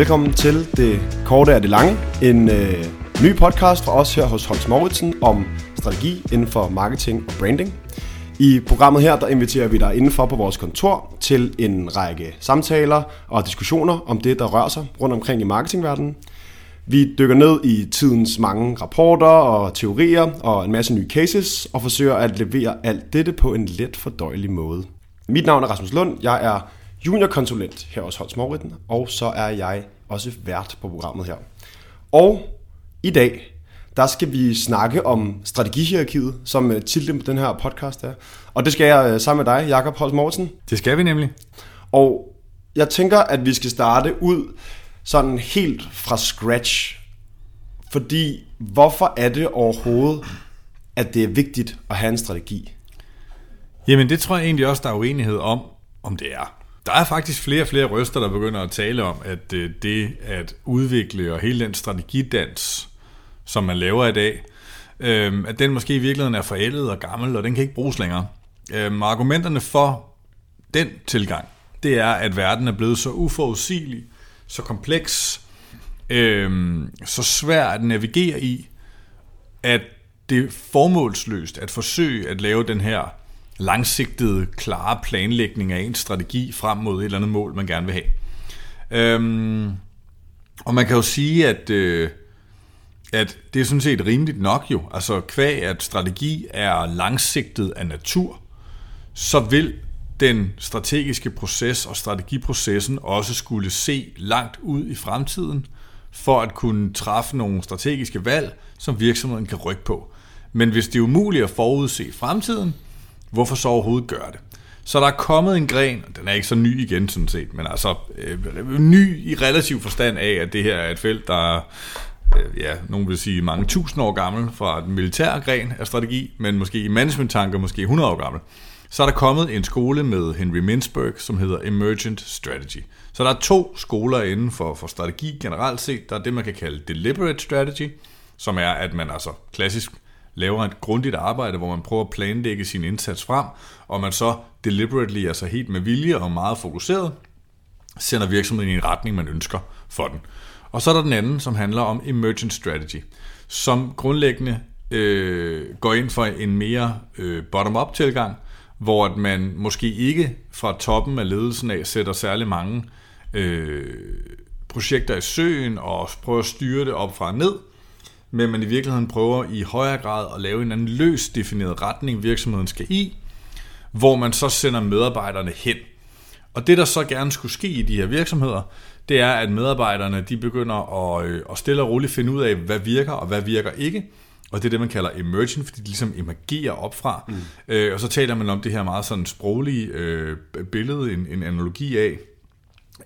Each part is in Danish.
Velkommen til Det Korte af det Lange, en øh, ny podcast fra os her hos Holst Mauritsen om strategi inden for marketing og branding. I programmet her, der inviterer vi dig indenfor på vores kontor til en række samtaler og diskussioner om det, der rører sig rundt omkring i marketingverdenen. Vi dykker ned i tidens mange rapporter og teorier og en masse nye cases og forsøger at levere alt dette på en let fordøjelig måde. Mit navn er Rasmus Lund, jeg er juniorkonsulent her hos Holst Mauritsen, og så er jeg også vært på programmet her. Og i dag, der skal vi snakke om strategihierarkiet, som øh, titlen på den her podcast er. Og det skal jeg øh, sammen med dig, Jakob Holst Mortensen. Det skal vi nemlig. Og jeg tænker, at vi skal starte ud sådan helt fra scratch. Fordi hvorfor er det overhovedet, at det er vigtigt at have en strategi? Jamen det tror jeg egentlig også, der er uenighed om, om det er. Der er faktisk flere og flere røster, der begynder at tale om, at øh, det at udvikle og hele den strategidans, som man laver i dag, øh, at den måske i virkeligheden er forældet og gammel, og den kan ikke bruges længere. Øh, argumenterne for den tilgang, det er, at verden er blevet så uforudsigelig, så kompleks, øh, så svær at navigere i, at det er formålsløst at forsøge at lave den her langsigtede, klare planlægning af en strategi frem mod et eller andet mål, man gerne vil have. Øhm, og man kan jo sige, at, øh, at det er sådan set rimeligt nok jo. Altså kvæg, at strategi er langsigtet af natur, så vil den strategiske proces og strategiprocessen også skulle se langt ud i fremtiden, for at kunne træffe nogle strategiske valg, som virksomheden kan rykke på. Men hvis det er umuligt at forudse fremtiden, Hvorfor så overhovedet gøre det? Så der er kommet en gren, og den er ikke så ny igen sådan set, men altså øh, ny i relativ forstand af, at det her er et felt, der er, øh, ja, nogen vil sige mange tusind år gammel fra den militære gren af strategi, men måske i management-tanker måske 100 år gammel. Så er der kommet en skole med Henry Mintzberg, som hedder Emergent Strategy. Så der er to skoler inden for, for strategi generelt set. Der er det, man kan kalde Deliberate Strategy, som er, at man altså klassisk laver et grundigt arbejde, hvor man prøver at planlægge sin indsats frem, og man så deliberately, altså helt med vilje og meget fokuseret, sender virksomheden i en retning, man ønsker for den. Og så er der den anden, som handler om emergent strategy, som grundlæggende øh, går ind for en mere øh, bottom-up tilgang, hvor at man måske ikke fra toppen af ledelsen af sætter særlig mange øh, projekter i søen og prøver at styre det op fra ned, men man i virkeligheden prøver i højere grad at lave en anden løs defineret retning, virksomheden skal i, hvor man så sender medarbejderne hen. Og det, der så gerne skulle ske i de her virksomheder, det er, at medarbejderne de begynder at, øh, at stille og roligt finde ud af, hvad virker og hvad virker ikke. Og det er det, man kalder emergent, fordi de ligesom emergerer opfra. Mm. Øh, og så taler man om det her meget sådan sproglige øh, billede, en, en analogi af,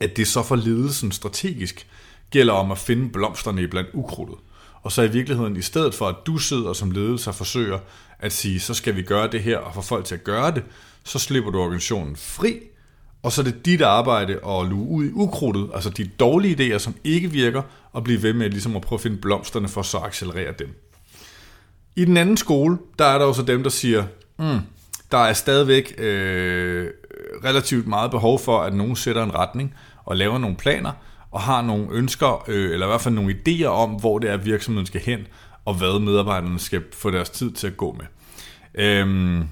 at det så for ledelsen strategisk gælder om at finde blomsterne blandt ukrudtet og så i virkeligheden, i stedet for at du sidder som ledelse og forsøger at sige, så skal vi gøre det her, og få folk til at gøre det, så slipper du organisationen fri, og så er det dit arbejde at luge ud i ukrudtet, altså de dårlige idéer, som ikke virker, og blive ved med ligesom at prøve at finde blomsterne for så at accelerere dem. I den anden skole, der er der også dem, der siger, mm, der er stadigvæk øh, relativt meget behov for, at nogen sætter en retning og laver nogle planer, og har nogle ønsker, øh, eller i hvert fald nogle idéer om, hvor det er, virksomheden skal hen, og hvad medarbejderne skal få deres tid til at gå med. Øhm,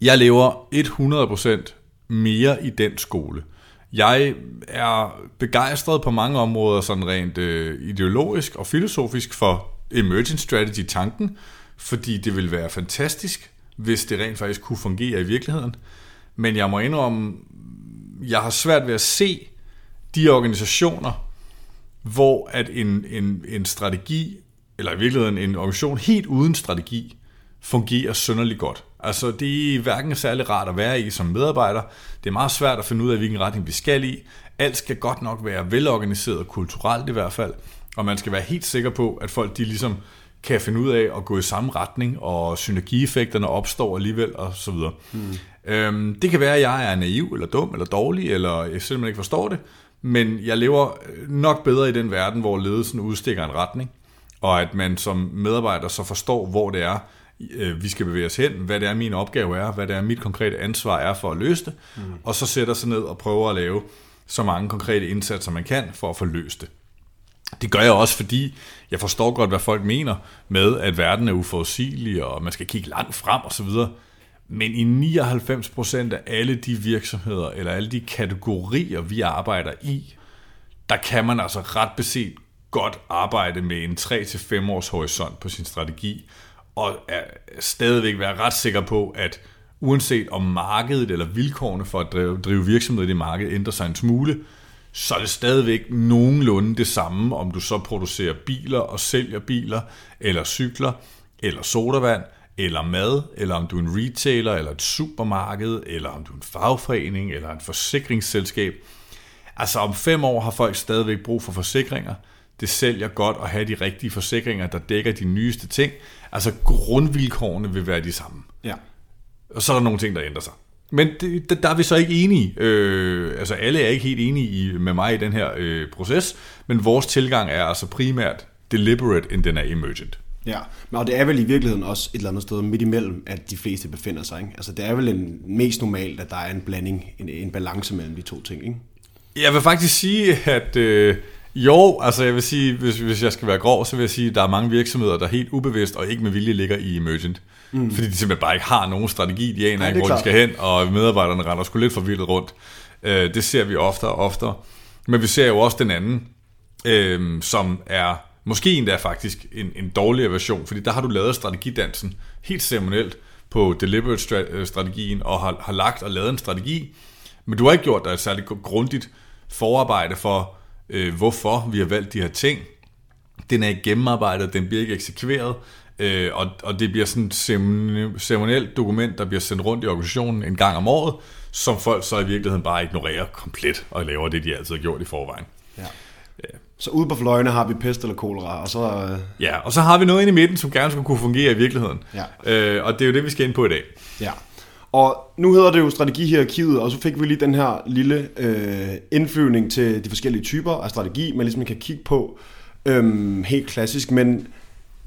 jeg lever 100% mere i den skole. Jeg er begejstret på mange områder, sådan rent øh, ideologisk og filosofisk, for emergent strategy-tanken, fordi det vil være fantastisk, hvis det rent faktisk kunne fungere i virkeligheden. Men jeg må indrømme, jeg har svært ved at se, de organisationer, hvor at en, en, en strategi, eller i virkeligheden en organisation helt uden strategi, fungerer synderligt godt. Altså, det er hverken særlig rart at være i som medarbejder. Det er meget svært at finde ud af, hvilken retning vi skal i. Alt skal godt nok være velorganiseret, kulturelt i hvert fald. Og man skal være helt sikker på, at folk de ligesom kan finde ud af at gå i samme retning, og synergieffekterne opstår alligevel, og så videre. Hmm. Øhm, det kan være, at jeg er naiv, eller dum, eller dårlig, eller jeg simpelthen ikke forstår det, men jeg lever nok bedre i den verden, hvor ledelsen udstikker en retning, og at man som medarbejder så forstår, hvor det er, øh, vi skal bevæge os hen, hvad det er, min opgave er, hvad det er, mit konkrete ansvar er for at løse det, mm. og så sætter sig ned og prøver at lave så mange konkrete indsatser, man kan, for at få løst det. Det gør jeg også, fordi jeg forstår godt, hvad folk mener med, at verden er uforudsigelig, og man skal kigge langt frem osv. Men i 99% af alle de virksomheder, eller alle de kategorier, vi arbejder i, der kan man altså ret beset godt arbejde med en 3-5 års horisont på sin strategi, og er stadigvæk være ret sikker på, at uanset om markedet eller vilkårene for at drive, drive virksomhed i det marked ændrer sig en smule, så er det stadigvæk nogenlunde det samme, om du så producerer biler og sælger biler, eller cykler, eller sodavand, eller mad, eller om du er en retailer, eller et supermarked, eller om du er en fagforening, eller en forsikringsselskab. Altså om fem år har folk stadigvæk brug for forsikringer. Det sælger godt at have de rigtige forsikringer, der dækker de nyeste ting. Altså grundvilkårene vil være de samme. Ja. Og så er der nogle ting, der ændrer sig. Men det, der er vi så ikke enige. Øh, altså alle er ikke helt enige i, med mig i den her øh, proces, men vores tilgang er altså primært deliberate, end den er emergent. Ja, men og det er vel i virkeligheden også et eller andet sted midt imellem, at de fleste befinder sig. Ikke? Altså det er vel en, mest normalt, at der er en blanding, en, en balance mellem de to ting. Ikke? Jeg vil faktisk sige, at øh, jo, altså jeg vil sige, hvis, hvis jeg skal være grov, så vil jeg sige, at der er mange virksomheder, der helt ubevidst og ikke med vilje ligger i emergent. Mm. Fordi de simpelthen bare ikke har nogen strategi, de aner ikke, hvor klart. de skal hen, og medarbejderne render sgu lidt forvildet rundt. Øh, det ser vi ofte og oftere. Men vi ser jo også den anden, øh, som er måske endda faktisk en, en dårligere version, fordi der har du lavet strategidansen helt ceremonielt på deliberate-strategien, øh, og har, har lagt og lavet en strategi, men du har ikke gjort dig et særligt grundigt forarbejde for, øh, hvorfor vi har valgt de her ting. Den er ikke gennemarbejdet, den bliver ikke eksekveret, øh, og, og det bliver sådan et ceremonielt dokument, der bliver sendt rundt i organisationen en gang om året, som folk så i virkeligheden bare ignorerer komplet og laver det, de altid har gjort i forvejen. Så ude på fløjene har vi pest eller kolera, og så... Øh... Ja, og så har vi noget inde i midten, som gerne skulle kunne fungere i virkeligheden. Ja. Øh, og det er jo det, vi skal ind på i dag. Ja. Og nu hedder det jo strategihierarkiet, og så fik vi lige den her lille øh, indflyvning til de forskellige typer af strategi, man ligesom kan kigge på øh, helt klassisk. Men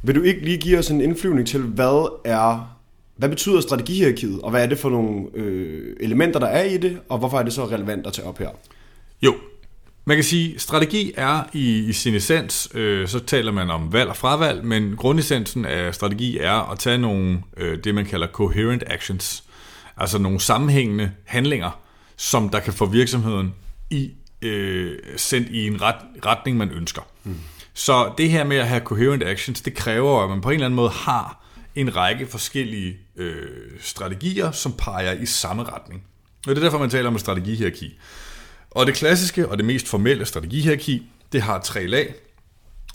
vil du ikke lige give os en indflyvning til, hvad er hvad betyder strategihierarkiet, og hvad er det for nogle øh, elementer, der er i det, og hvorfor er det så relevant at tage op her? Jo, man kan sige, strategi er i, i sin essens, øh, så taler man om valg og fravalg, men grundessensen af strategi er at tage nogle, øh, det man kalder coherent actions, altså nogle sammenhængende handlinger, som der kan få virksomheden i øh, sendt i en ret, retning, man ønsker. Mm. Så det her med at have coherent actions, det kræver, at man på en eller anden måde har en række forskellige øh, strategier, som peger i samme retning. Og det er derfor, man taler om en strategihierarki. Og det klassiske og det mest formelle strategihierarki, det har tre lag.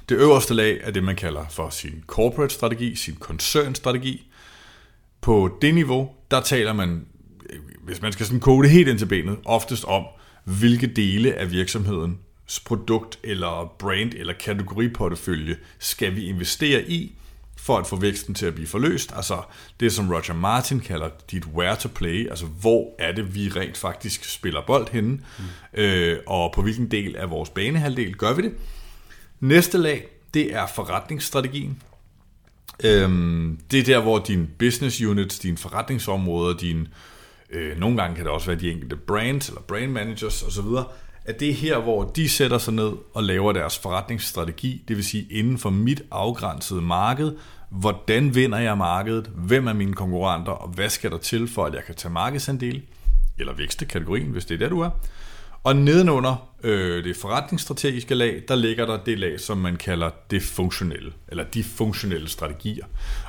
Det øverste lag er det, man kalder for sin corporate strategi, sin koncernstrategi. På det niveau, der taler man, hvis man skal sådan kode helt ind til benet, oftest om, hvilke dele af virksomhedens produkt eller brand eller kategoriportefølje skal vi investere i, for at få væksten til at blive forløst. Altså det, som Roger Martin kalder dit where to play, altså hvor er det, vi rent faktisk spiller bold henne, mm. øh, og på hvilken del af vores banehalvdel gør vi det. Næste lag, det er forretningsstrategien. Øhm, det er der, hvor din business units, dine forretningsområder, din, øh, nogle gange kan det også være de enkelte brands eller brand managers osv., at det er her, hvor de sætter sig ned og laver deres forretningsstrategi, det vil sige inden for mit afgrænsede marked, hvordan vinder jeg markedet, hvem er mine konkurrenter, og hvad skal der til for, at jeg kan tage markedsandel, eller vækste kategorien, hvis det er der, du er. Og nedenunder øh, det forretningsstrategiske lag, der ligger der det lag, som man kalder det funktionelle, eller de funktionelle strategier.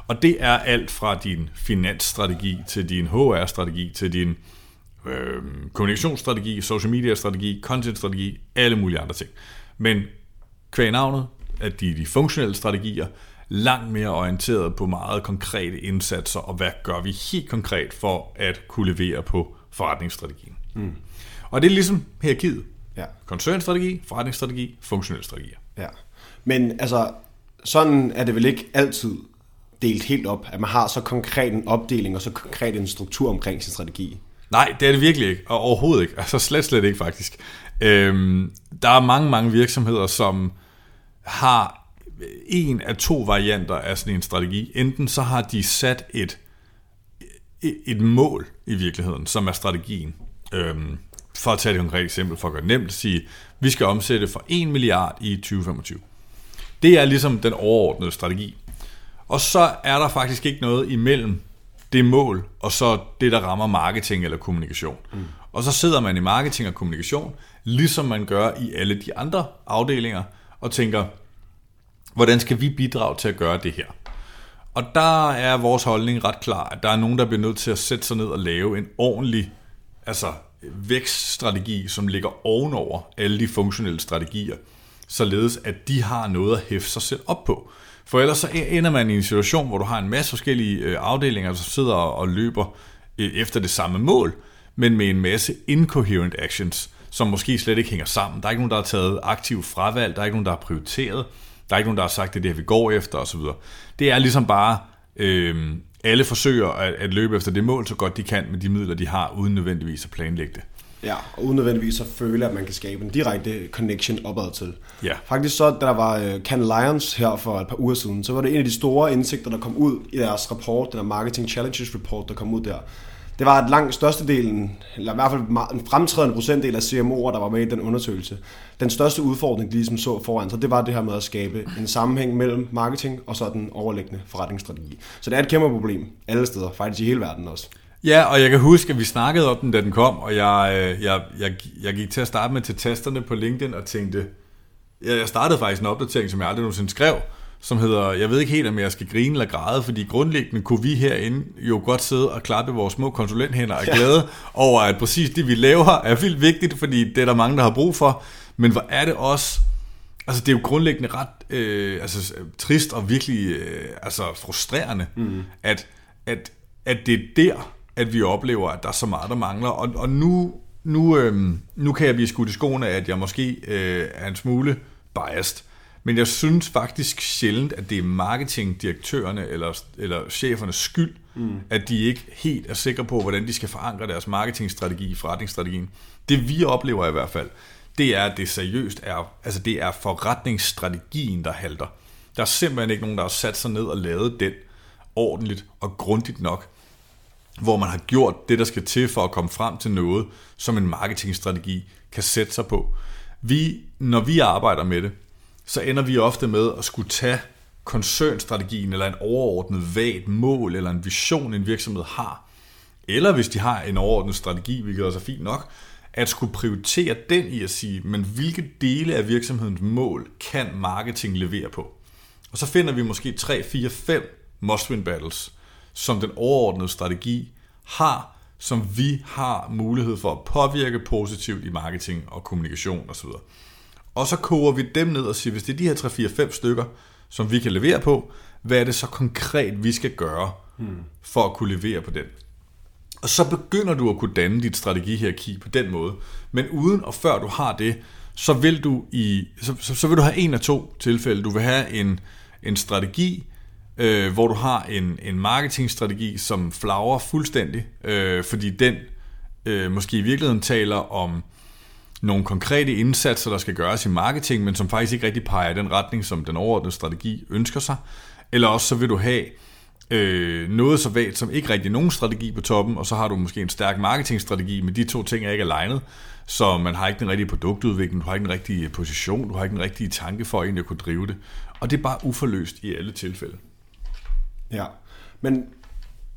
Og det er alt fra din finansstrategi til din HR-strategi til din øh, kommunikationsstrategi, social media-strategi, content-strategi, alle mulige andre ting. Men kvæg navnet, at de er de funktionelle strategier, langt mere orienteret på meget konkrete indsatser, og hvad gør vi helt konkret for at kunne levere på forretningsstrategien. Mm. Og det er ligesom hierarkiet. Ja. Koncernstrategi, forretningsstrategi, funktionelle strategier. Ja. Men altså, sådan er det vel ikke altid delt helt op, at man har så konkret en opdeling og så konkret en struktur omkring sin strategi. Nej, det er det virkelig ikke, og overhovedet ikke. Altså slet, slet ikke faktisk. Øhm, der er mange, mange virksomheder, som har en af to varianter af sådan en strategi. Enten så har de sat et, et mål i virkeligheden, som er strategien. Øhm, for at tage et konkret eksempel, for at gøre det nemt at sige, vi skal omsætte for 1 milliard i 2025. Det er ligesom den overordnede strategi. Og så er der faktisk ikke noget imellem det mål, og så det, der rammer marketing eller kommunikation. Mm. Og så sidder man i marketing og kommunikation, ligesom man gør i alle de andre afdelinger, og tænker, hvordan skal vi bidrage til at gøre det her? Og der er vores holdning ret klar, at der er nogen, der bliver nødt til at sætte sig ned og lave en ordentlig altså, vækststrategi, som ligger ovenover alle de funktionelle strategier, således at de har noget at hæfte sig selv op på. For ellers så ender man i en situation, hvor du har en masse forskellige øh, afdelinger, som sidder og løber øh, efter det samme mål, men med en masse incoherent actions, som måske slet ikke hænger sammen. Der er ikke nogen, der har taget aktiv fravalg, der er ikke nogen, der har prioriteret, der er ikke nogen, der har sagt, det er det her, vi går efter osv. Det er ligesom bare, øh, alle forsøger at, at løbe efter det mål så godt de kan med de midler, de har, uden nødvendigvis at planlægge det. Ja, og uden nødvendigvis at føle, at man kan skabe en direkte connection opad til. Ja. Faktisk så, da der var uh, Can Lions her for et par uger siden, så var det en af de store indsigter, der kom ud i deres rapport, den der Marketing Challenges Report, der kom ud der. Det var at langt størstedelen, eller i hvert fald en fremtrædende procentdel af CMO'er, der var med i den undersøgelse. Den største udfordring, de ligesom så foran sig, det var det her med at skabe en sammenhæng mellem marketing og så den overliggende forretningsstrategi. Så det er et kæmpe problem alle steder, faktisk i hele verden også. Ja, og jeg kan huske, at vi snakkede om den, da den kom, og jeg, øh, jeg, jeg, jeg gik til at starte med til testerne på LinkedIn og tænkte, jeg startede faktisk en opdatering, som jeg aldrig nogensinde skrev, som hedder, jeg ved ikke helt, om jeg skal grine eller græde, fordi grundlæggende kunne vi herinde jo godt sidde og klappe vores små konsulenthænder og glæde ja. over, at præcis det, vi laver, er vildt vigtigt, fordi det er der mange, der har brug for. Men hvor er det også, altså det er jo grundlæggende ret øh, altså, trist og virkelig øh, altså, frustrerende, mm. at, at, at det er der, at vi oplever, at der er så meget, der mangler. Og, og nu, nu, øh, nu kan jeg blive skudt i skoene, at jeg måske øh, er en smule biased. Men jeg synes faktisk sjældent, at det er marketingdirektørerne eller, eller chefernes skyld, mm. at de ikke helt er sikre på, hvordan de skal forankre deres marketingstrategi i forretningsstrategien. Det vi oplever i hvert fald, det er, at det seriøst er, altså det er forretningsstrategien, der halter. Der er simpelthen ikke nogen, der har sat sig ned og lavet den ordentligt og grundigt nok, hvor man har gjort det, der skal til for at komme frem til noget, som en marketingstrategi kan sætte sig på. Vi, når vi arbejder med det, så ender vi ofte med at skulle tage koncernstrategien eller en overordnet vagt mål eller en vision, en virksomhed har, eller hvis de har en overordnet strategi, hvilket også er fint nok, at skulle prioritere den i at sige, men hvilke dele af virksomhedens mål kan marketing levere på? Og så finder vi måske 3, 4, 5 must-win battles, som den overordnede strategi har, som vi har mulighed for at påvirke positivt i marketing og kommunikation osv. Og så koger vi dem ned og siger, hvis det er de her 3, 4, 5 stykker, som vi kan levere på, hvad er det så konkret, vi skal gøre hmm. for at kunne levere på den? Og så begynder du at kunne danne dit strategihierarki på den måde. Men uden og før du har det, så vil du i så, så, så vil du have en af to tilfælde. Du vil have en, en strategi, øh, hvor du har en, en marketingstrategi, som flager fuldstændig, øh, fordi den øh, måske i virkeligheden taler om nogle konkrete indsatser, der skal gøres i marketing, men som faktisk ikke rigtig peger i den retning, som den overordnede strategi ønsker sig. Eller også så vil du have øh, noget så vagt som ikke rigtig nogen strategi på toppen, og så har du måske en stærk marketingstrategi, men de to ting er ikke alignet, så man har ikke den rigtige produktudvikling, du har ikke den rigtige position, du har ikke den rigtige tanke for egentlig at kunne drive det. Og det er bare uforløst i alle tilfælde. Ja, men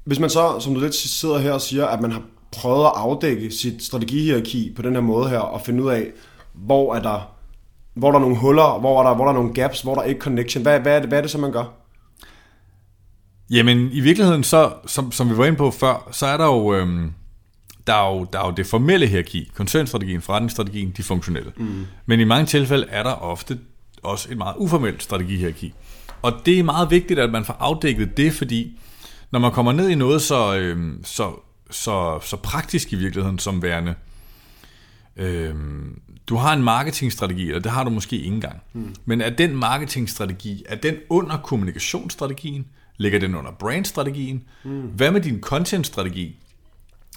hvis man så, som du lidt sidder her og siger, at man har prøvet at afdække sit strategihierarki på den her måde her, og finde ud af, hvor er der, hvor er der nogle huller, hvor er der, hvor er der nogle gaps, hvor er der ikke connection. Hvad, hvad, er, det, hvad er det så, man gør? Jamen, i virkeligheden, så, som, som vi var inde på før, så er der jo, øhm, der er jo, der er jo det formelle hierarki, koncernstrategien, forretningsstrategien, de funktionelle. Mm. Men i mange tilfælde er der ofte også et meget uformelt strategihierarki. Og det er meget vigtigt, at man får afdækket det, fordi når man kommer ned i noget så, øhm, så så, så praktisk i virkeligheden som værende. Øhm, du har en marketingstrategi, eller det har du måske ikke engang. Mm. Men er den marketingstrategi, er den under kommunikationsstrategien? Ligger den under brandstrategien? Mm. Hvad med din contentstrategi?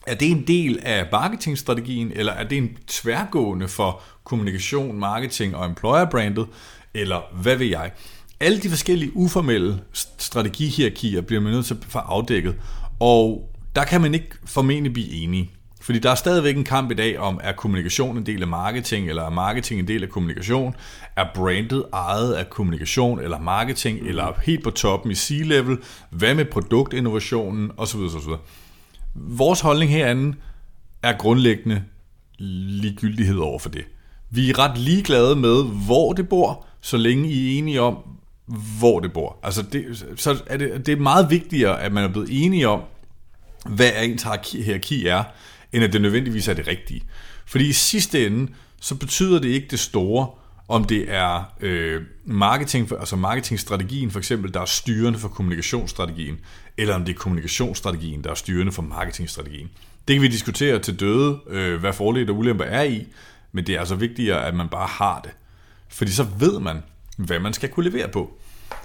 Er det en del af marketingstrategien, eller er det en tværgående for kommunikation, marketing og employer brandet, eller hvad ved jeg? Alle de forskellige uformelle strategihierarkier bliver man nødt til at få afdækket, og der kan man ikke formentlig blive enige. Fordi der er stadigvæk en kamp i dag om, er kommunikation en del af marketing, eller er marketing en del af kommunikation? Er brandet ejet af kommunikation eller marketing, mm. eller helt på toppen i C-level? Hvad med produktinnovationen? Osv. osv. Vores holdning herinde er grundlæggende ligegyldighed over for det. Vi er ret ligeglade med, hvor det bor, så længe I er enige om, hvor det bor. Altså det, så er det, det er meget vigtigere, at man er blevet enige om, hvad ens hierarki er, end at det nødvendigvis er det rigtige. Fordi i sidste ende, så betyder det ikke det store, om det er øh, marketing, altså marketingstrategien for eksempel, der er styrende for kommunikationsstrategien, eller om det er kommunikationsstrategien, der er styrende for marketingstrategien. Det kan vi diskutere til døde, øh, hvad fordele og ulemper er i, men det er altså vigtigere, at man bare har det. Fordi så ved man, hvad man skal kunne levere på.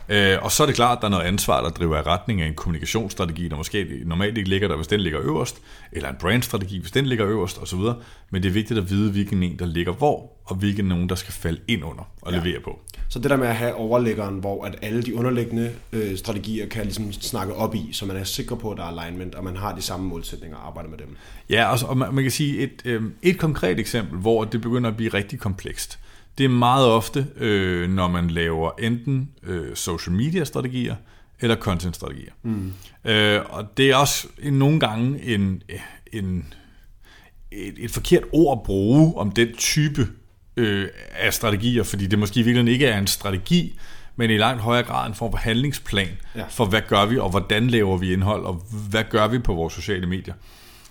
Øh, og så er det klart, at der er noget ansvar, der driver i retning af en kommunikationsstrategi, der måske normalt ikke ligger der, hvis den ligger øverst, eller en brandstrategi, hvis den ligger øverst osv. Men det er vigtigt at vide, hvilken en, der ligger hvor, og hvilken nogen, der skal falde ind under og ja. levere på. Så det der med at have overlæggeren, hvor at alle de underliggende øh, strategier kan ligesom snakke op i, så man er sikker på, at der er alignment, og man har de samme målsætninger og arbejder med dem. Ja, og, og man, man kan sige et, øh, et konkret eksempel, hvor det begynder at blive rigtig komplekst det er meget ofte, øh, når man laver enten øh, social media strategier eller content strategier. Mm. Øh, og det er også nogle gange en, en, et, et forkert ord at bruge om den type øh, af strategier, fordi det måske virkelig ikke er en strategi, men i langt højere grad en form for handlingsplan ja. for, hvad gør vi, og hvordan laver vi indhold, og hvad gør vi på vores sociale medier.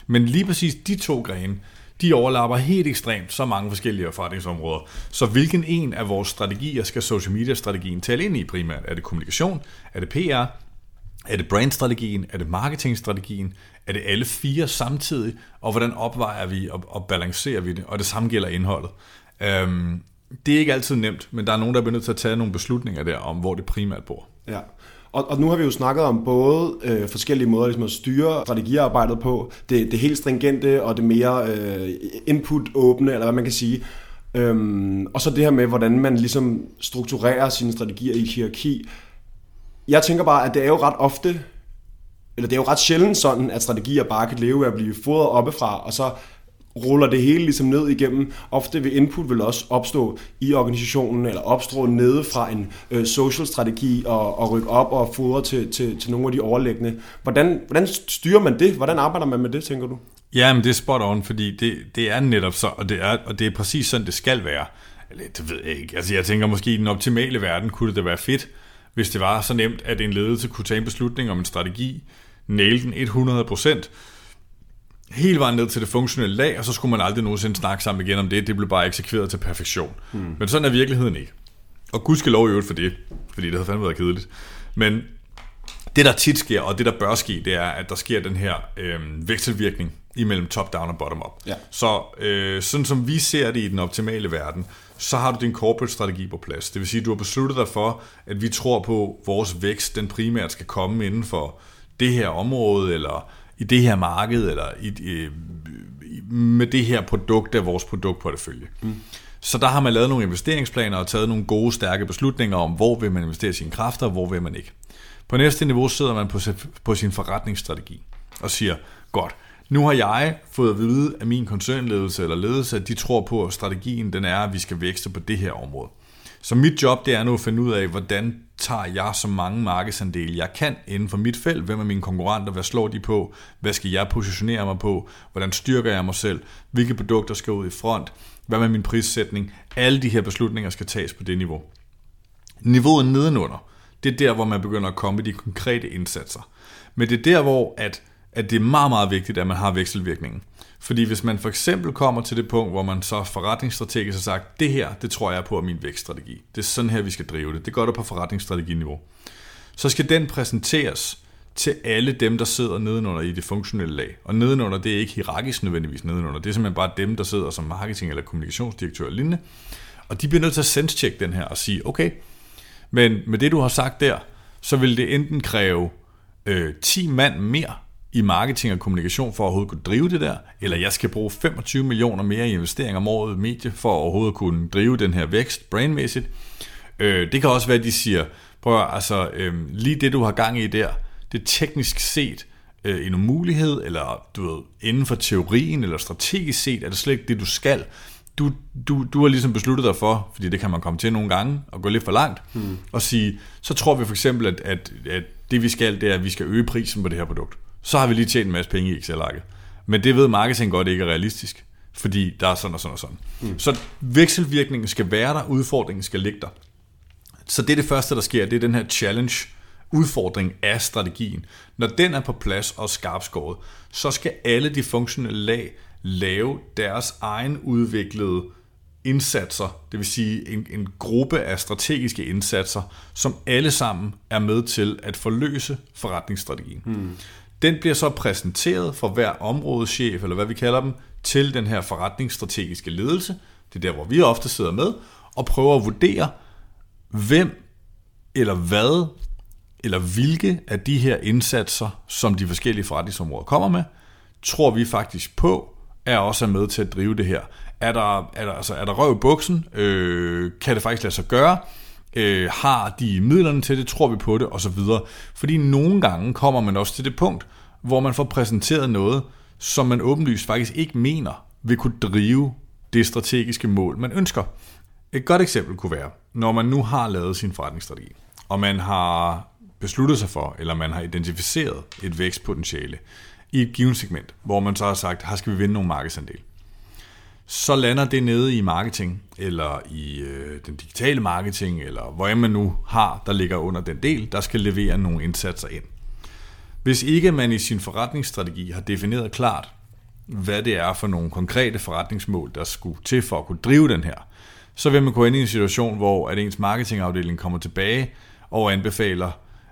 Men lige præcis de to grene, de overlapper helt ekstremt så mange forskellige forretningsområder. Så hvilken en af vores strategier skal social media-strategien tale ind i primært? Er det kommunikation? Er det PR? Er det brandstrategien? Er det marketingstrategien? Er det alle fire samtidig? Og hvordan opvejer vi og, og balancerer vi det? Og det samme gælder indholdet. Øhm, det er ikke altid nemt, men der er nogen, der er nødt til at tage nogle beslutninger der om, hvor det primært bor. Ja, og, og nu har vi jo snakket om både øh, forskellige måder ligesom at styre strategiarbejdet på, det, det helt stringente og det mere øh, input-åbne, eller hvad man kan sige. Øhm, og så det her med, hvordan man ligesom strukturerer sine strategier i hierarki. Jeg tænker bare, at det er jo ret ofte, eller det er jo ret sjældent sådan, at strategier bare kan leve af at blive fodret oppefra, og så ruller det hele ligesom ned igennem. Ofte vil input vil også opstå i organisationen, eller opstå nede fra en øh, social strategi, og, og rykke op og fodre til, til, til nogle af de overliggende. Hvordan, hvordan styrer man det? Hvordan arbejder man med det, tænker du? Ja, men det er spot on, fordi det, det er netop så, og det er, og det er præcis sådan, det skal være. Eller, det ved jeg ikke. Altså, jeg tænker måske, i den optimale verden kunne det da være fedt, hvis det var så nemt, at en ledelse kunne tage en beslutning om en strategi, næle den 100%, hele vejen ned til det funktionelle lag, og så skulle man aldrig nogensinde snakke sammen igen om det. Det blev bare eksekveret til perfektion. Mm. Men sådan er virkeligheden ikke. Og Gud skal lov i øvrigt for det, fordi det havde fandme været kedeligt. Men det, der tit sker, og det, der bør ske, det er, at der sker den her øh, vekselvirkning imellem top-down og bottom-up. Ja. Så øh, sådan som vi ser det i den optimale verden, så har du din corporate-strategi på plads. Det vil sige, at du har besluttet dig for, at vi tror på, at vores vækst, den primært skal komme inden for det her område, eller i det her marked, eller i, i, med det her produkt af vores produktportefølje. Mm. Så der har man lavet nogle investeringsplaner og taget nogle gode, stærke beslutninger om, hvor vil man investere sine kræfter, og hvor vil man ikke. På næste niveau sidder man på, på sin forretningsstrategi og siger, godt, nu har jeg fået at vide af min koncernledelse eller ledelse, at de tror på, at strategien den er, at vi skal vækste på det her område. Så mit job det er nu at finde ud af, hvordan tager jeg så mange markedsandele, jeg kan inden for mit felt. Hvem er mine konkurrenter? Hvad slår de på? Hvad skal jeg positionere mig på? Hvordan styrker jeg mig selv? Hvilke produkter skal ud i front? Hvad med min prissætning? Alle de her beslutninger skal tages på det niveau. Niveauet nedenunder, det er der, hvor man begynder at komme i de konkrete indsatser. Men det er der, hvor at, at det er meget, meget vigtigt, at man har vekselvirkningen. Fordi hvis man for eksempel kommer til det punkt, hvor man så forretningsstrategisk har sagt, det her, det tror jeg på er min vækststrategi. Det er sådan her, vi skal drive det. Det gør du på forretningsstrateginiveau. Så skal den præsenteres til alle dem, der sidder nedenunder i det funktionelle lag. Og nedenunder, det er ikke hierarkisk nødvendigvis nedenunder. Det er simpelthen bare dem, der sidder som marketing- eller kommunikationsdirektør og lignende. Og de bliver nødt til at sense den her og sige, okay, men med det, du har sagt der, så vil det enten kræve øh, 10 mand mere i marketing og kommunikation for at overhovedet kunne drive det der, eller jeg skal bruge 25 millioner mere i investering om året i medie for at overhovedet kunne drive den her vækst brandmæssigt. Øh, det kan også være, at de siger, prøv at, altså, øh, lige det du har gang i der, det teknisk set øh, en umulighed, eller du ved, inden for teorien, eller strategisk set, er det slet ikke det, du skal. Du, du, du har ligesom besluttet dig for, fordi det kan man komme til nogle gange, og gå lidt for langt, hmm. og sige, så tror vi for eksempel, at, at, at det vi skal, det er, at vi skal øge prisen på det her produkt. Så har vi lige tjent en masse penge i Excel-arket. Men det ved marketing godt ikke er realistisk, fordi der er sådan og sådan og sådan. Hmm. Så vekselvirkningen skal være der, udfordringen skal ligge der. Så det er det første, der sker, det er den her challenge, udfordring af strategien. Når den er på plads og skarpskåret, så skal alle de funktionelle lag lave deres egen udviklede indsatser, det vil sige en, en gruppe af strategiske indsatser, som alle sammen er med til at forløse forretningsstrategien. Hmm. Den bliver så præsenteret for hver områdeschef, eller hvad vi kalder dem, til den her forretningsstrategiske ledelse. Det er der, hvor vi ofte sidder med, og prøver at vurdere, hvem eller hvad eller hvilke af de her indsatser, som de forskellige forretningsområder kommer med, tror vi faktisk på, er også med til at drive det her. Er der, er der, altså, er der røv i buksen? Øh, kan det faktisk lade sig gøre? Øh, har de midlerne til det? Tror vi på det? Og så videre. Fordi nogle gange kommer man også til det punkt, hvor man får præsenteret noget, som man åbenlyst faktisk ikke mener vil kunne drive det strategiske mål, man ønsker. Et godt eksempel kunne være, når man nu har lavet sin forretningsstrategi, og man har besluttet sig for, eller man har identificeret et vækstpotentiale i et givet segment, hvor man så har sagt, her skal vi vinde nogle markedsandel. Så lander det nede i marketing, eller i øh, den digitale marketing, eller hvor man nu har, der ligger under den del, der skal levere nogle indsatser ind. Hvis ikke man i sin forretningsstrategi har defineret klart, hvad det er for nogle konkrete forretningsmål, der skulle til for at kunne drive den her, så vil man gå ind i en situation, hvor at ens marketingafdeling kommer tilbage og anbefaler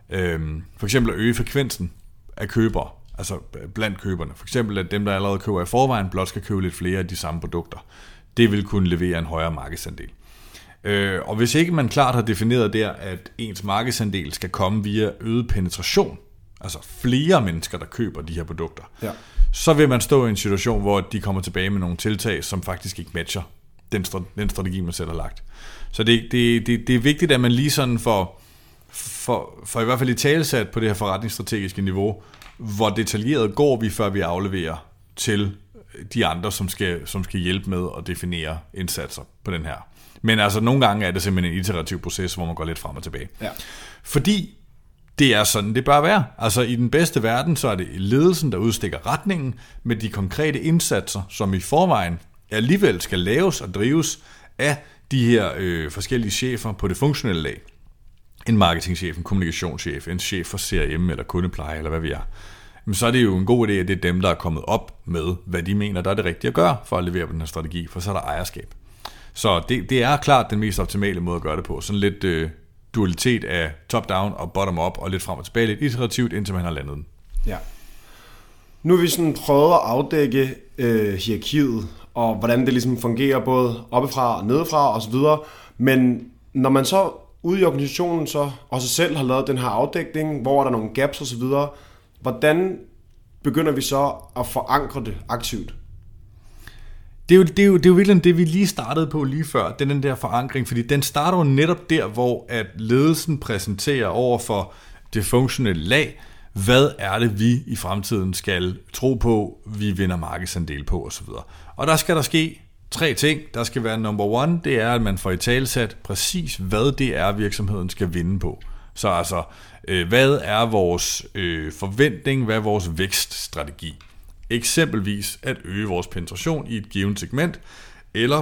øh, for eksempel at øge frekvensen af købere, altså blandt køberne. For eksempel at dem, der allerede køber i forvejen, blot skal købe lidt flere af de samme produkter. Det vil kunne levere en højere markedsandel. Øh, og hvis ikke man klart har defineret der, at ens markedsandel skal komme via øget penetration, altså flere mennesker, der køber de her produkter, ja. så vil man stå i en situation, hvor de kommer tilbage med nogle tiltag, som faktisk ikke matcher den, den strategi, man selv har lagt. Så det, det, det, det er vigtigt, at man lige sådan får for, for i hvert fald i talesat på det her forretningsstrategiske niveau, hvor detaljeret går vi, før vi afleverer til de andre, som skal, som skal hjælpe med at definere indsatser på den her. Men altså nogle gange er det simpelthen en iterativ proces, hvor man går lidt frem og tilbage. Ja. Fordi det er sådan, det bør være. Altså i den bedste verden, så er det ledelsen, der udstikker retningen med de konkrete indsatser, som i forvejen alligevel skal laves og drives af de her øh, forskellige chefer på det funktionelle lag en marketingchef, en kommunikationschef, en chef for CRM eller kundepleje eller hvad vi er, men så er det jo en god idé, at det er dem, der er kommet op med, hvad de mener, der er det rigtige at gøre for at levere på den her strategi, for så er der ejerskab. Så det, det er klart den mest optimale måde at gøre det på. Sådan lidt øh, dualitet af top-down og bottom-up, og lidt frem og tilbage, lidt iterativt, indtil man har landet den. Ja. Nu har vi sådan prøvet at afdække øh, hierarkiet, og hvordan det ligesom fungerer både oppefra og nedefra osv., men når man så ude i organisationen så også selv har lavet den her afdækning, hvor er der nogle gaps osv., hvordan begynder vi så at forankre det aktivt? Det er, jo, det, er jo, det er jo virkelig det, vi lige startede på lige før, den, den der forankring, fordi den starter jo netop der, hvor at ledelsen præsenterer over for det funktionelle lag, hvad er det, vi i fremtiden skal tro på, vi vinder markedsandel på osv. Og der skal der ske tre ting. Der skal være number one, det er, at man får i talsat præcis, hvad det er, virksomheden skal vinde på. Så altså, øh, hvad er vores øh, forventning, hvad er vores vækststrategi? Eksempelvis at øge vores penetration i et givet segment, eller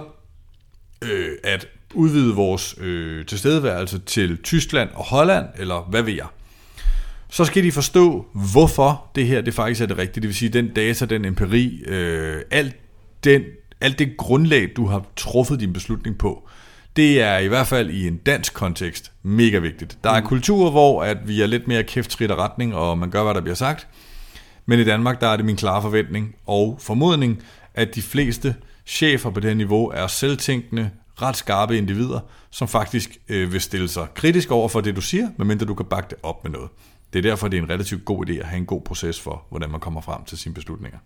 øh, at udvide vores øh, tilstedeværelse til Tyskland og Holland, eller hvad ved jeg. Så skal de forstå, hvorfor det her det faktisk er det rigtige. Det vil sige, den data, den empiri, øh, alt den alt det grundlag, du har truffet din beslutning på, det er i hvert fald i en dansk kontekst mega vigtigt. Der er mm. kulturer, hvor at vi er lidt mere kæftskridt og retning, og man gør, hvad der bliver sagt. Men i Danmark, der er det min klare forventning og formodning, at de fleste chefer på det her niveau er selvtænkende, ret skarpe individer, som faktisk øh, vil stille sig kritisk over for det, du siger, medmindre du kan bakke det op med noget. Det er derfor, det er en relativt god idé at have en god proces for, hvordan man kommer frem til sine beslutninger.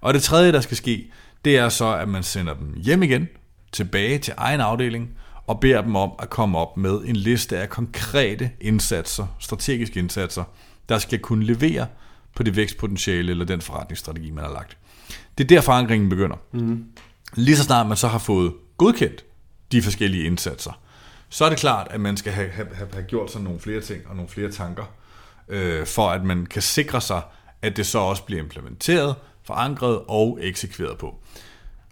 Og det tredje, der skal ske, det er så, at man sender dem hjem igen, tilbage til egen afdeling, og beder dem om at komme op med en liste af konkrete indsatser, strategiske indsatser, der skal kunne levere på det vækstpotentiale eller den forretningsstrategi, man har lagt. Det er der forankringen begynder. Mm. Lige så snart man så har fået godkendt de forskellige indsatser, så er det klart, at man skal have, have, have gjort sig nogle flere ting og nogle flere tanker, øh, for at man kan sikre sig, at det så også bliver implementeret, forankret og eksekveret på.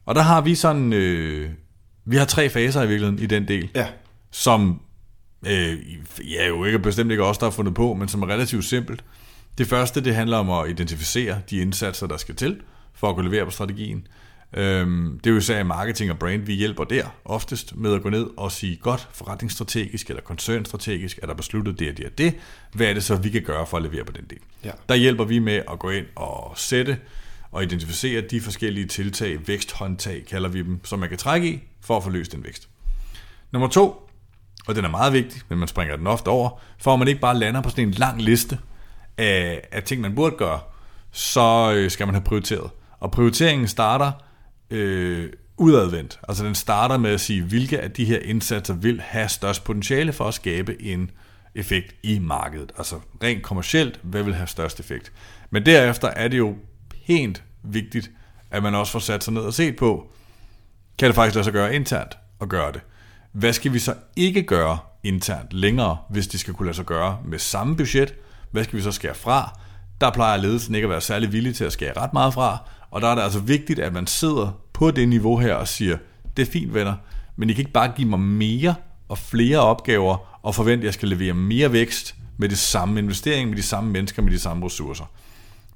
Og der har vi sådan, øh, vi har tre faser i virkeligheden i den del, Ja. som øh, ja, jo ikke bestemt ikke os, der har fundet på, men som er relativt simpelt. Det første, det handler om at identificere de indsatser, der skal til for at kunne levere på strategien. Øhm, det er jo især marketing og brand, vi hjælper der oftest med at gå ned og sige, godt forretningsstrategisk eller koncernstrategisk, er der besluttet det og det og det. Hvad er det så, vi kan gøre for at levere på den del? Ja. Der hjælper vi med at gå ind og sætte og identificere de forskellige tiltag, væksthåndtag kalder vi dem, som man kan trække i for at få løst den vækst. Nummer to, og den er meget vigtig, men man springer den ofte over, for at man ikke bare lander på sådan en lang liste af, af ting, man burde gøre, så øh, skal man have prioriteret. Og prioriteringen starter øh, udadvendt. Altså den starter med at sige, hvilke af de her indsatser vil have størst potentiale for at skabe en effekt i markedet. Altså rent kommercielt, hvad vil have størst effekt. Men derefter er det jo helt vigtigt, at man også får sat sig ned og set på, kan det faktisk lade sig gøre internt at gøre det. Hvad skal vi så ikke gøre internt længere, hvis det skal kunne lade sig gøre med samme budget? Hvad skal vi så skære fra? Der plejer ledelsen ikke at være særlig villig til at skære ret meget fra, og der er det altså vigtigt, at man sidder på det niveau her og siger, det er fint venner, men I kan ikke bare give mig mere og flere opgaver og forvente, at jeg skal levere mere vækst med det samme investering, med de samme mennesker, med de samme ressourcer.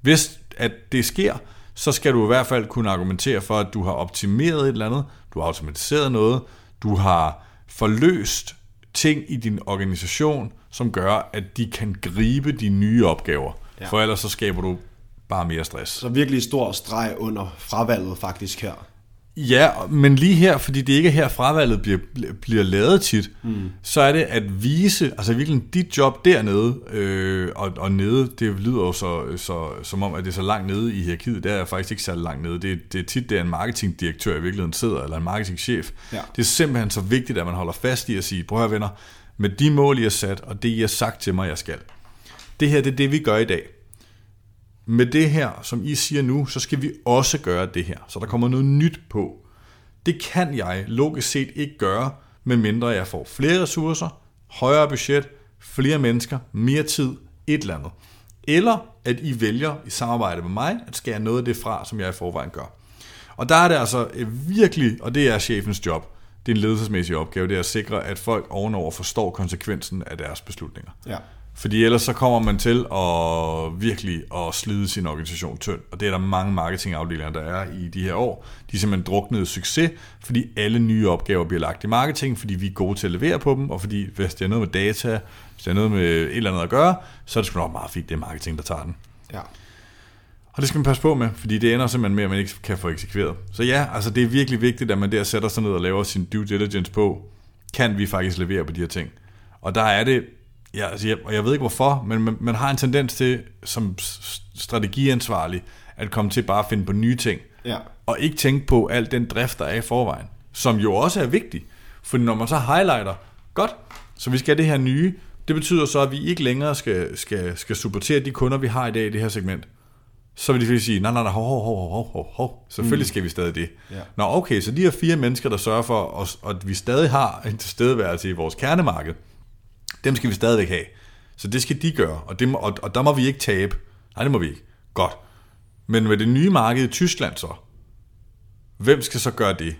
Hvis at det sker, så skal du i hvert fald kunne argumentere for, at du har optimeret et eller andet, du har automatiseret noget, du har forløst ting i din organisation, som gør, at de kan gribe de nye opgaver. Ja. For ellers så skaber du bare mere stress. Så virkelig stor streg under fravalget faktisk her. Ja, men lige her, fordi det ikke er her fravalget bliver, bliver lavet tit, mm. så er det at vise, altså virkelig dit job dernede, øh, og, og nede, det lyder jo så, så, som om, at det er så langt nede i hierarkiet, det er faktisk ikke særlig langt nede. Det, det er tit, det er en marketingdirektør i virkeligheden sidder, eller en marketingchef. Ja. Det er simpelthen så vigtigt, at man holder fast i at sige, prøv at venner, med de mål, I har sat, og det, I har sagt til mig, jeg skal. Det her, det er det, vi gør i dag med det her, som I siger nu, så skal vi også gøre det her. Så der kommer noget nyt på. Det kan jeg logisk set ikke gøre, medmindre jeg får flere ressourcer, højere budget, flere mennesker, mere tid, et eller andet. Eller at I vælger i samarbejde med mig at skære noget af det fra, som jeg i forvejen gør. Og der er det altså virkelig, og det er chefens job, det er en ledelsesmæssig opgave, det er at sikre, at folk ovenover forstår konsekvensen af deres beslutninger. Ja. Fordi ellers så kommer man til at virkelig at slide sin organisation tynd. Og det er der mange marketingafdelinger, der er i de her år. De er simpelthen druknet i succes, fordi alle nye opgaver bliver lagt i marketing, fordi vi er gode til at levere på dem, og fordi hvis det er noget med data, hvis det er noget med et eller andet at gøre, så er det sgu nok meget fint, det er marketing, der tager den. Ja. Og det skal man passe på med, fordi det ender simpelthen med, at man ikke kan få eksekveret. Så ja, altså det er virkelig vigtigt, at man der sætter sig ned og laver sin due diligence på, kan vi faktisk levere på de her ting. Og der er det, ja, altså jeg, og jeg ved ikke hvorfor, men man, man har en tendens til, som strategiansvarlig, at komme til bare at finde på nye ting, Ja. og ikke tænke på al den drift, der er i forvejen, som jo også er vigtig. For når man så highlighter, godt, så vi skal have det her nye, det betyder så, at vi ikke længere skal, skal, skal supportere de kunder, vi har i dag i det her segment. Så vil de selvfølgelig sige, nej, nej, nej, hov, hov, hov, hov, hov, hov. selvfølgelig skal vi stadig det. Ja. Nå, okay, så de her fire mennesker, der sørger for, os, at vi stadig har en tilstedeværelse i vores kernemarked, dem skal vi stadigvæk have. Så det skal de gøre, og, det må, og, og der må vi ikke tabe. Nej, det må vi ikke. Godt. Men med det nye marked i Tyskland så, hvem skal så gøre det?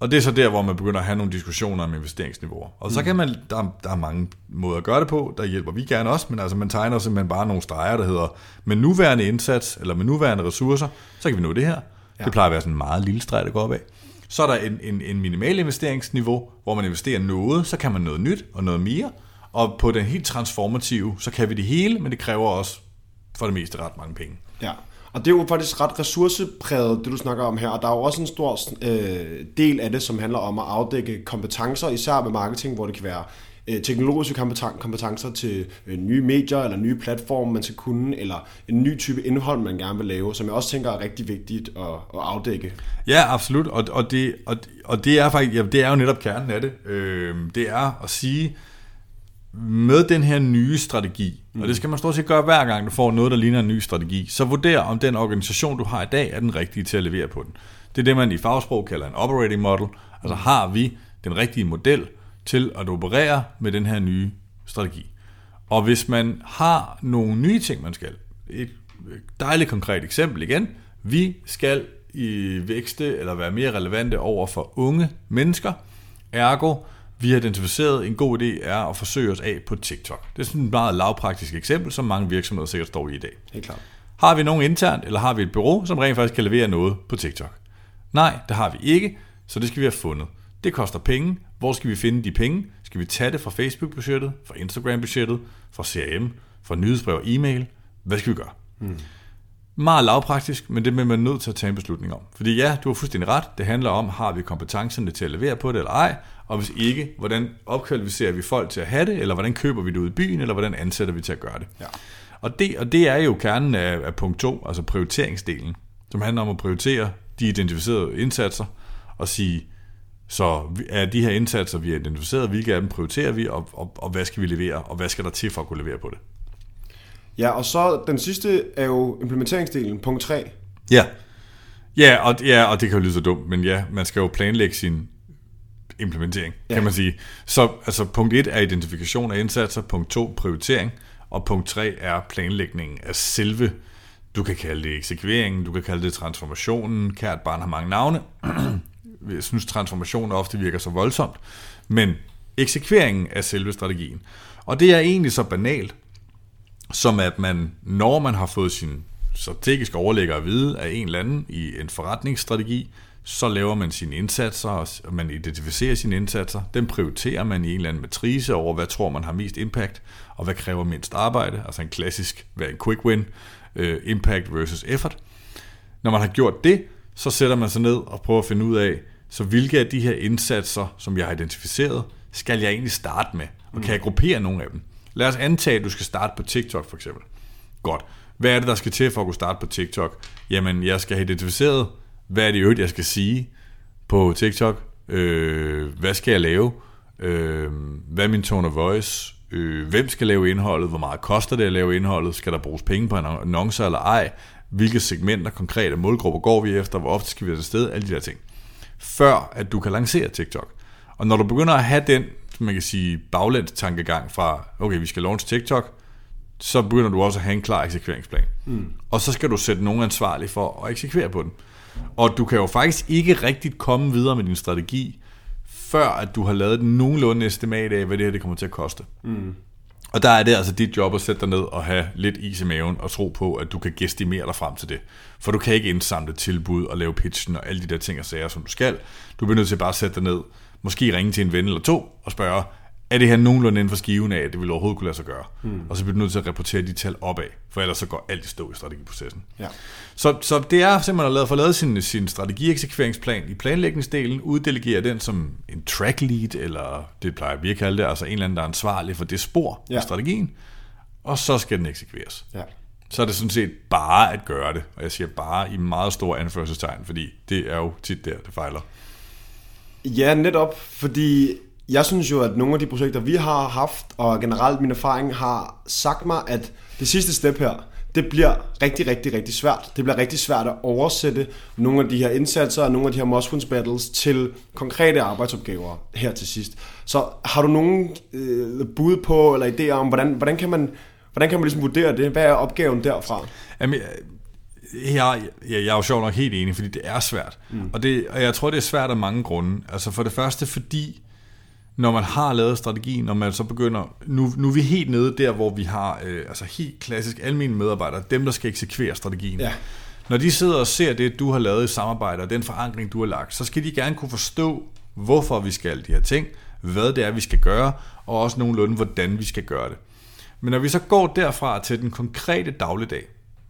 Og det er så der, hvor man begynder at have nogle diskussioner om investeringsniveauer. Og så kan man, der, der er mange måder at gøre det på, der hjælper vi gerne også, men altså man tegner simpelthen bare nogle streger, der hedder, med nuværende indsats, eller med nuværende ressourcer, så kan vi nå det her. Ja. Det plejer at være sådan en meget lille streg, der går opad. Så er der en, en, en minimal investeringsniveau, hvor man investerer noget, så kan man noget nyt og noget mere. Og på den helt transformative, så kan vi det hele, men det kræver også for det meste ret mange penge. Ja, og det er jo faktisk ret ressourcepræget, det du snakker om her, og der er jo også en stor øh, del af det, som handler om at afdække kompetencer, især med marketing, hvor det kan være øh, teknologiske kompeten- kompetencer til øh, nye medier eller nye platforme, man skal kunne, eller en ny type indhold, man gerne vil lave, som jeg også tænker er rigtig vigtigt at, at afdække. Ja, absolut, og, og, det, og, og det er faktisk, ja, det er jo netop kernen af det. Øh, det er at sige, med den her nye strategi, mm. og det skal man stort set gøre hver gang, du får noget, der ligner en ny strategi, så vurder, om den organisation, du har i dag, er den rigtige til at levere på den. Det er det, man i fagsprog kalder en operating model. Altså har vi den rigtige model til at operere med den her nye strategi. Og hvis man har nogle nye ting, man skal, et dejligt konkret eksempel igen, vi skal i vækste eller være mere relevante over for unge mennesker, ergo vi har identificeret, en god idé er at forsøge os af på TikTok. Det er sådan et meget lavpraktisk eksempel, som mange virksomheder sikkert står i i dag. Helt klart. Har vi nogen internt, eller har vi et bureau, som rent faktisk kan levere noget på TikTok? Nej, det har vi ikke, så det skal vi have fundet. Det koster penge. Hvor skal vi finde de penge? Skal vi tage det fra Facebook-budgettet, fra Instagram-budgettet, fra CRM, fra nyhedsbrev og e-mail? Hvad skal vi gøre? Hmm. Meget lavpraktisk, men det er man nødt til at tage en beslutning om. Fordi ja, du har fuldstændig ret. Det handler om, har vi kompetencerne til at levere på det eller ej? Og hvis ikke, hvordan opkvalificerer vi folk til at have det? Eller hvordan køber vi det ud i byen? Eller hvordan ansætter vi til at gøre det? Ja. Og, det og det er jo kernen af, af punkt 2, altså prioriteringsdelen, som handler om at prioritere de identificerede indsatser og sige, så er de her indsatser, vi har identificeret, hvilke af dem prioriterer vi, og, og, og hvad skal vi levere, og hvad skal der til for at kunne levere på det? Ja, og så den sidste er jo implementeringsdelen, punkt 3. Ja, ja og, ja, og det kan jo lyde så dumt, men ja, man skal jo planlægge sin implementering, ja. kan man sige. Så altså, punkt 1 er identifikation af indsatser, punkt 2 prioritering, og punkt 3 er planlægningen af selve, du kan kalde det eksekveringen, du kan kalde det transformationen, kært barn har mange navne. Jeg synes, transformationer ofte virker så voldsomt, men eksekveringen af selve strategien. Og det er egentlig så banalt, som at man, når man har fået sin strategiske overlægger at vide af en eller anden i en forretningsstrategi, så laver man sine indsatser, og man identificerer sine indsatser. Den prioriterer man i en eller anden matrice over, hvad tror man har mest impact, og hvad kræver mindst arbejde. Altså en klassisk, hvad en quick win, øh, impact versus effort. Når man har gjort det, så sætter man sig ned og prøver at finde ud af, så hvilke af de her indsatser, som jeg har identificeret, skal jeg egentlig starte med? Og kan jeg gruppere nogle af dem? Lad os antage, at du skal starte på TikTok for eksempel. Godt. Hvad er det, der skal til for at kunne starte på TikTok? Jamen, jeg skal have identificeret, hvad er det øvrigt, jeg skal sige på TikTok? Øh, hvad skal jeg lave? Øh, hvad er min tone of voice? Øh, hvem skal lave indholdet? Hvor meget koster det at lave indholdet? Skal der bruges penge på annoncer eller ej? Hvilke segmenter, konkrete målgrupper går vi efter? Hvor ofte skal vi være til sted? Alle de der ting. Før at du kan lancere TikTok. Og når du begynder at have den man kan sige, baglæns tankegang fra, okay, vi skal launch TikTok, så begynder du også at have en klar eksekveringsplan. Mm. Og så skal du sætte nogen ansvarlig for at eksekvere på den. Og du kan jo faktisk ikke rigtigt komme videre med din strategi, før at du har lavet den nogenlunde estimat af, hvad det her det kommer til at koste. Mm. Og der er det altså dit job at sætte dig ned og have lidt is i maven og tro på, at du kan gestimere dig frem til det. For du kan ikke indsamle tilbud og lave pitchen og alle de der ting og sager, som du skal. Du bliver nødt til bare at sætte dig ned, måske ringe til en ven eller to og spørge, er det her nogenlunde inden for skiven af, at det vil overhovedet kunne lade sig gøre? Mm. Og så bliver du nødt til at rapportere de tal opad, for ellers så går alt i stå i strategiprocessen. Ja. Så, så det er simpelthen at få lavet sin, sin strategieksekveringsplan i planlægningsdelen, uddelegere den som en track lead, eller det plejer vi at kalde det, altså en eller anden, der er ansvarlig for det spor ja. i strategien, og så skal den eksekveres. Ja. Så er det sådan set bare at gøre det, og jeg siger bare i meget store anførselstegn, fordi det er jo tit der, det fejler. Ja, netop, fordi jeg synes jo, at nogle af de projekter, vi har haft, og generelt min erfaring, har sagt mig, at det sidste step her, det bliver rigtig, rigtig, rigtig svært. Det bliver rigtig svært at oversætte nogle af de her indsatser og nogle af de her Mosfons battles til konkrete arbejdsopgaver her til sidst. Så har du nogen øh, bud på eller idéer om, hvordan, hvordan kan man, hvordan kan man ligesom vurdere det? Hvad er opgaven derfra? Jamen, jeg, jeg, jeg er jo sjov nok helt enig, fordi det er svært. Mm. Og, det, og jeg tror, det er svært af mange grunde. Altså for det første, fordi når man har lavet strategien, når man så begynder, nu, nu er vi helt nede der, hvor vi har øh, altså helt klassisk almindelige medarbejdere, dem der skal eksekvere strategien. Ja. Når de sidder og ser det, du har lavet i samarbejde, og den forankring, du har lagt, så skal de gerne kunne forstå, hvorfor vi skal de her ting, hvad det er, vi skal gøre, og også nogenlunde, hvordan vi skal gøre det. Men når vi så går derfra til den konkrete dagligdag,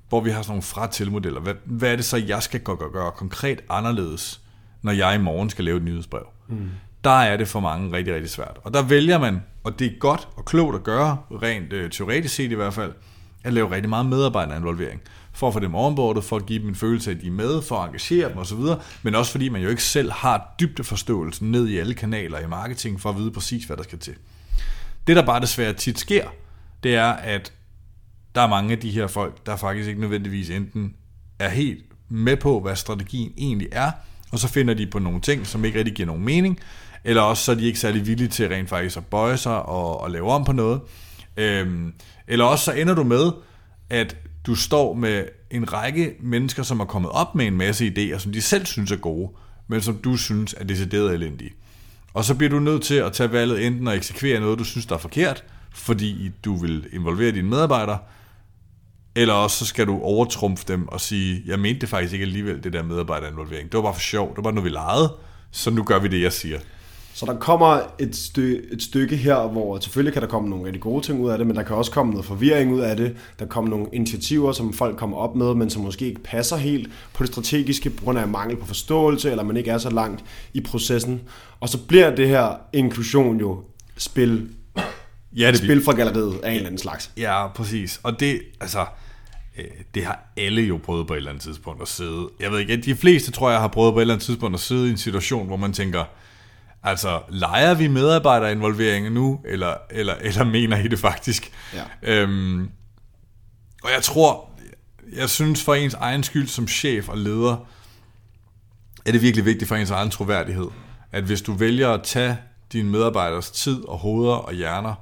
hvor vi har sådan nogle fra-til-modeller, hvad, hvad er det så, jeg skal gøre, gøre konkret anderledes, når jeg i morgen skal lave et nyhedsbrev? Mm der er det for mange rigtig, rigtig svært. Og der vælger man, og det er godt og klogt at gøre, rent øh, teoretisk set i hvert fald, at lave rigtig meget medarbejderinvolvering. For at få dem onboardet, for at give dem en følelse af, at de er med, for at engagere dem osv., men også fordi man jo ikke selv har dybdeforståelse ned i alle kanaler i marketing, for at vide præcis, hvad der skal til. Det, der bare desværre tit sker, det er, at der er mange af de her folk, der faktisk ikke nødvendigvis enten er helt med på, hvad strategien egentlig er, og så finder de på nogle ting, som ikke rigtig giver nogen mening, eller også så er de ikke særlig villige til rent faktisk at bøje sig og, og lave om på noget. Øhm, eller også så ender du med, at du står med en række mennesker, som er kommet op med en masse idéer, som de selv synes er gode, men som du synes er decideret elendige. Og så bliver du nødt til at tage valget enten at eksekvere noget, du synes, der er forkert, fordi du vil involvere dine medarbejdere, eller også så skal du overtrumfe dem og sige, jeg mente det faktisk ikke alligevel, det der medarbejderinvolvering. Det var bare for sjov, det var bare noget, vi legede, så nu gør vi det, jeg siger. Så der kommer et, stykke, et stykke her, hvor selvfølgelig kan der komme nogle rigtig gode ting ud af det, men der kan også komme noget forvirring ud af det. Der kommer nogle initiativer, som folk kommer op med, men som måske ikke passer helt på det strategiske, på grund af mangel på forståelse, eller man ikke er så langt i processen. Og så bliver det her inklusion jo spil, Ja, det spil fra galleriet af en eller anden slags. Ja, præcis. Og det, altså, øh, det har alle jo prøvet på et eller andet tidspunkt at sidde. Jeg ved ikke, de fleste tror jeg har prøvet på et eller andet tidspunkt at sidde i en situation, hvor man tænker, altså, leger vi medarbejderinvolveringen nu, eller, eller, eller mener I det faktisk? Ja. Øhm, og jeg tror, jeg synes for ens egen skyld som chef og leder, er det virkelig vigtigt for ens egen troværdighed, at hvis du vælger at tage dine medarbejders tid og hoveder og hjerner,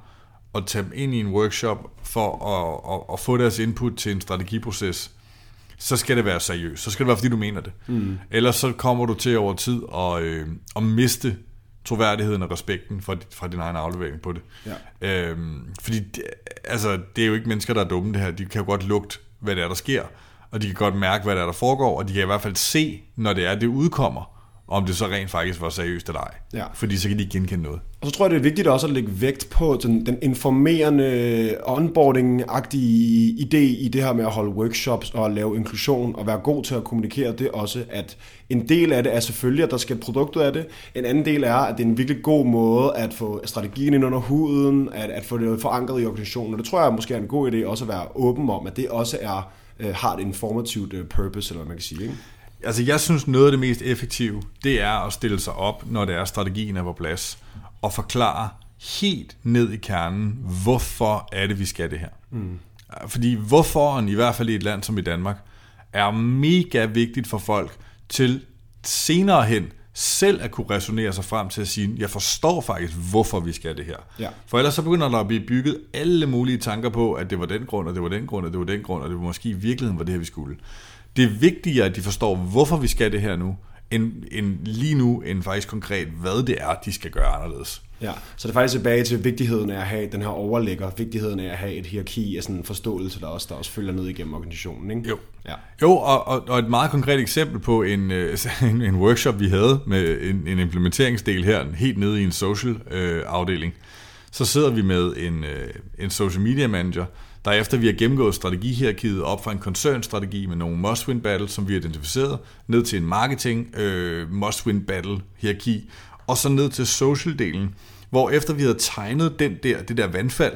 og tage dem ind i en workshop for at, at, at få deres input til en strategiproces, så skal det være seriøst. Så skal det være, fordi du mener det. Mm. Ellers så kommer du til over tid at, øh, at miste troværdigheden og respekten fra, fra din egen aflevering på det. Ja. Øhm, fordi det, altså, det er jo ikke mennesker, der er dumme det her. De kan jo godt lugte, hvad det er, der sker. Og de kan godt mærke, hvad det er, der foregår. Og de kan i hvert fald se, når det er, det udkommer, om det så rent faktisk var seriøst eller ej. Ja. Fordi så kan de genkende noget. Og så tror jeg, det er vigtigt også at lægge vægt på den, den informerende, onboarding-agtige idé i det her med at holde workshops og lave inklusion og være god til at kommunikere det også, at en del af det er selvfølgelig, at der skal et produkt ud af det. En anden del er, at det er en virkelig god måde at få strategien ind under huden, at, at få det forankret i organisationen. Og det tror jeg måske er en god idé også at være åben om, at det også er, øh, har et informativt øh, purpose, eller hvad man kan sige. Ikke? Altså, jeg synes, noget af det mest effektive, det er at stille sig op, når det er, strategien er på plads, og forklare helt ned i kernen, hvorfor er det, vi skal det her. Mm. Fordi hvorfor, i hvert fald i et land som i Danmark, er mega vigtigt for folk til senere hen selv at kunne resonere sig frem til at sige, jeg forstår faktisk, hvorfor vi skal det her. Ja. For ellers så begynder der at blive bygget alle mulige tanker på, at det var den grund, og det var den grund, og det var den grund, og det var måske i virkeligheden var det her, vi skulle. Det er vigtigere, at de forstår, hvorfor vi skal det her nu, end, end lige nu, end faktisk konkret, hvad det er, de skal gøre anderledes. Ja, så det er faktisk tilbage til vigtigheden af at have den her overlægger, vigtigheden af at have et hierarki af sådan en forståelse, der også, der også følger ned igennem organisationen. Ikke? Jo. Ja. Jo, og, og, og et meget konkret eksempel på en, øh, en, en workshop, vi havde med en, en implementeringsdel her, helt nede i en social øh, afdeling. Så sidder vi med en, øh, en social media manager, der efter vi har gennemgået strategihierarkiet op fra en koncernstrategi med nogle must-win battles, som vi har identificeret, ned til en marketing øh, must-win battle hierarki, og så ned til social-delen, hvor efter vi havde tegnet den der, det der vandfald,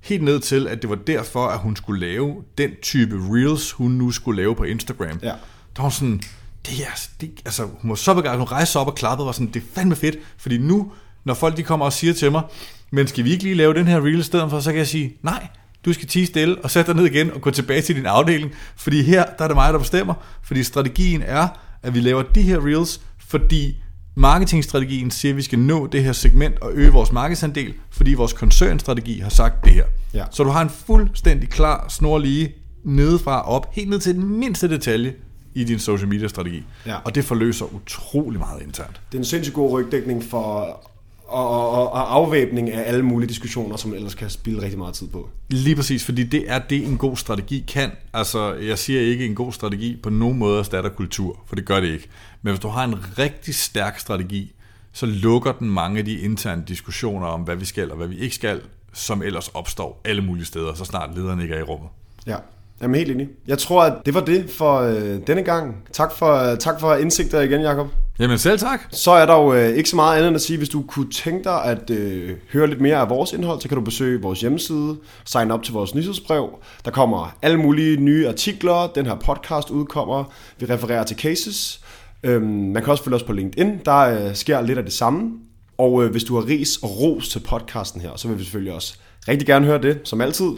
helt ned til, at det var derfor, at hun skulle lave den type reels, hun nu skulle lave på Instagram. Ja. Der var sådan, det er, det, altså, hun var så begejstret, hun rejste sig op og klappede, og var sådan, det er fandme fedt, fordi nu, når folk de kommer og siger til mig, men skal vi ikke lige lave den her reel i stedet for, så kan jeg sige, nej, du skal tige stille og sætte dig ned igen og gå tilbage til din afdeling, fordi her, der er det mig, der bestemmer, fordi strategien er, at vi laver de her reels, fordi marketingstrategien siger, at vi skal nå det her segment og øge vores markedsandel, fordi vores koncernstrategi har sagt det her. Ja. Så du har en fuldstændig klar, snorlige, nedefra op, helt ned til den mindste detalje i din social media strategi. Ja. Og det forløser utrolig meget internt. Det er en sindssygt god rygdækning for og, og, og afvæbning af alle mulige diskussioner, som ellers kan spille rigtig meget tid på. Lige præcis, fordi det er det, en god strategi kan. Altså, jeg siger ikke, en god strategi på nogen måde erstatter kultur, for det gør det ikke. Men hvis du har en rigtig stærk strategi, så lukker den mange af de interne diskussioner om, hvad vi skal og hvad vi ikke skal, som ellers opstår alle mulige steder, så snart lederne ikke er i rummet. Ja, Jamen helt enig. Jeg tror, at det var det for øh, denne gang. Tak for, tak for indsigter igen, Jakob. Jamen selv tak. Så er der jo øh, ikke så meget andet end at sige, hvis du kunne tænke dig at øh, høre lidt mere af vores indhold, så kan du besøge vores hjemmeside, sign op til vores nyhedsbrev. Der kommer alle mulige nye artikler, den her podcast udkommer, vi refererer til cases. Øhm, man kan også følge os på LinkedIn, der øh, sker lidt af det samme. Og øh, hvis du har ris og ros til podcasten her, så vil vi selvfølgelig også rigtig gerne høre det, som altid.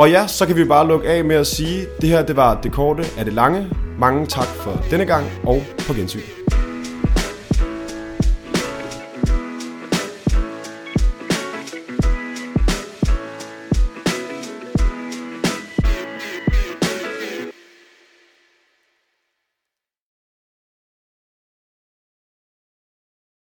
Og ja, så kan vi bare lukke af med at sige, det her det var det korte af det lange. Mange tak for denne gang, og på gensyn.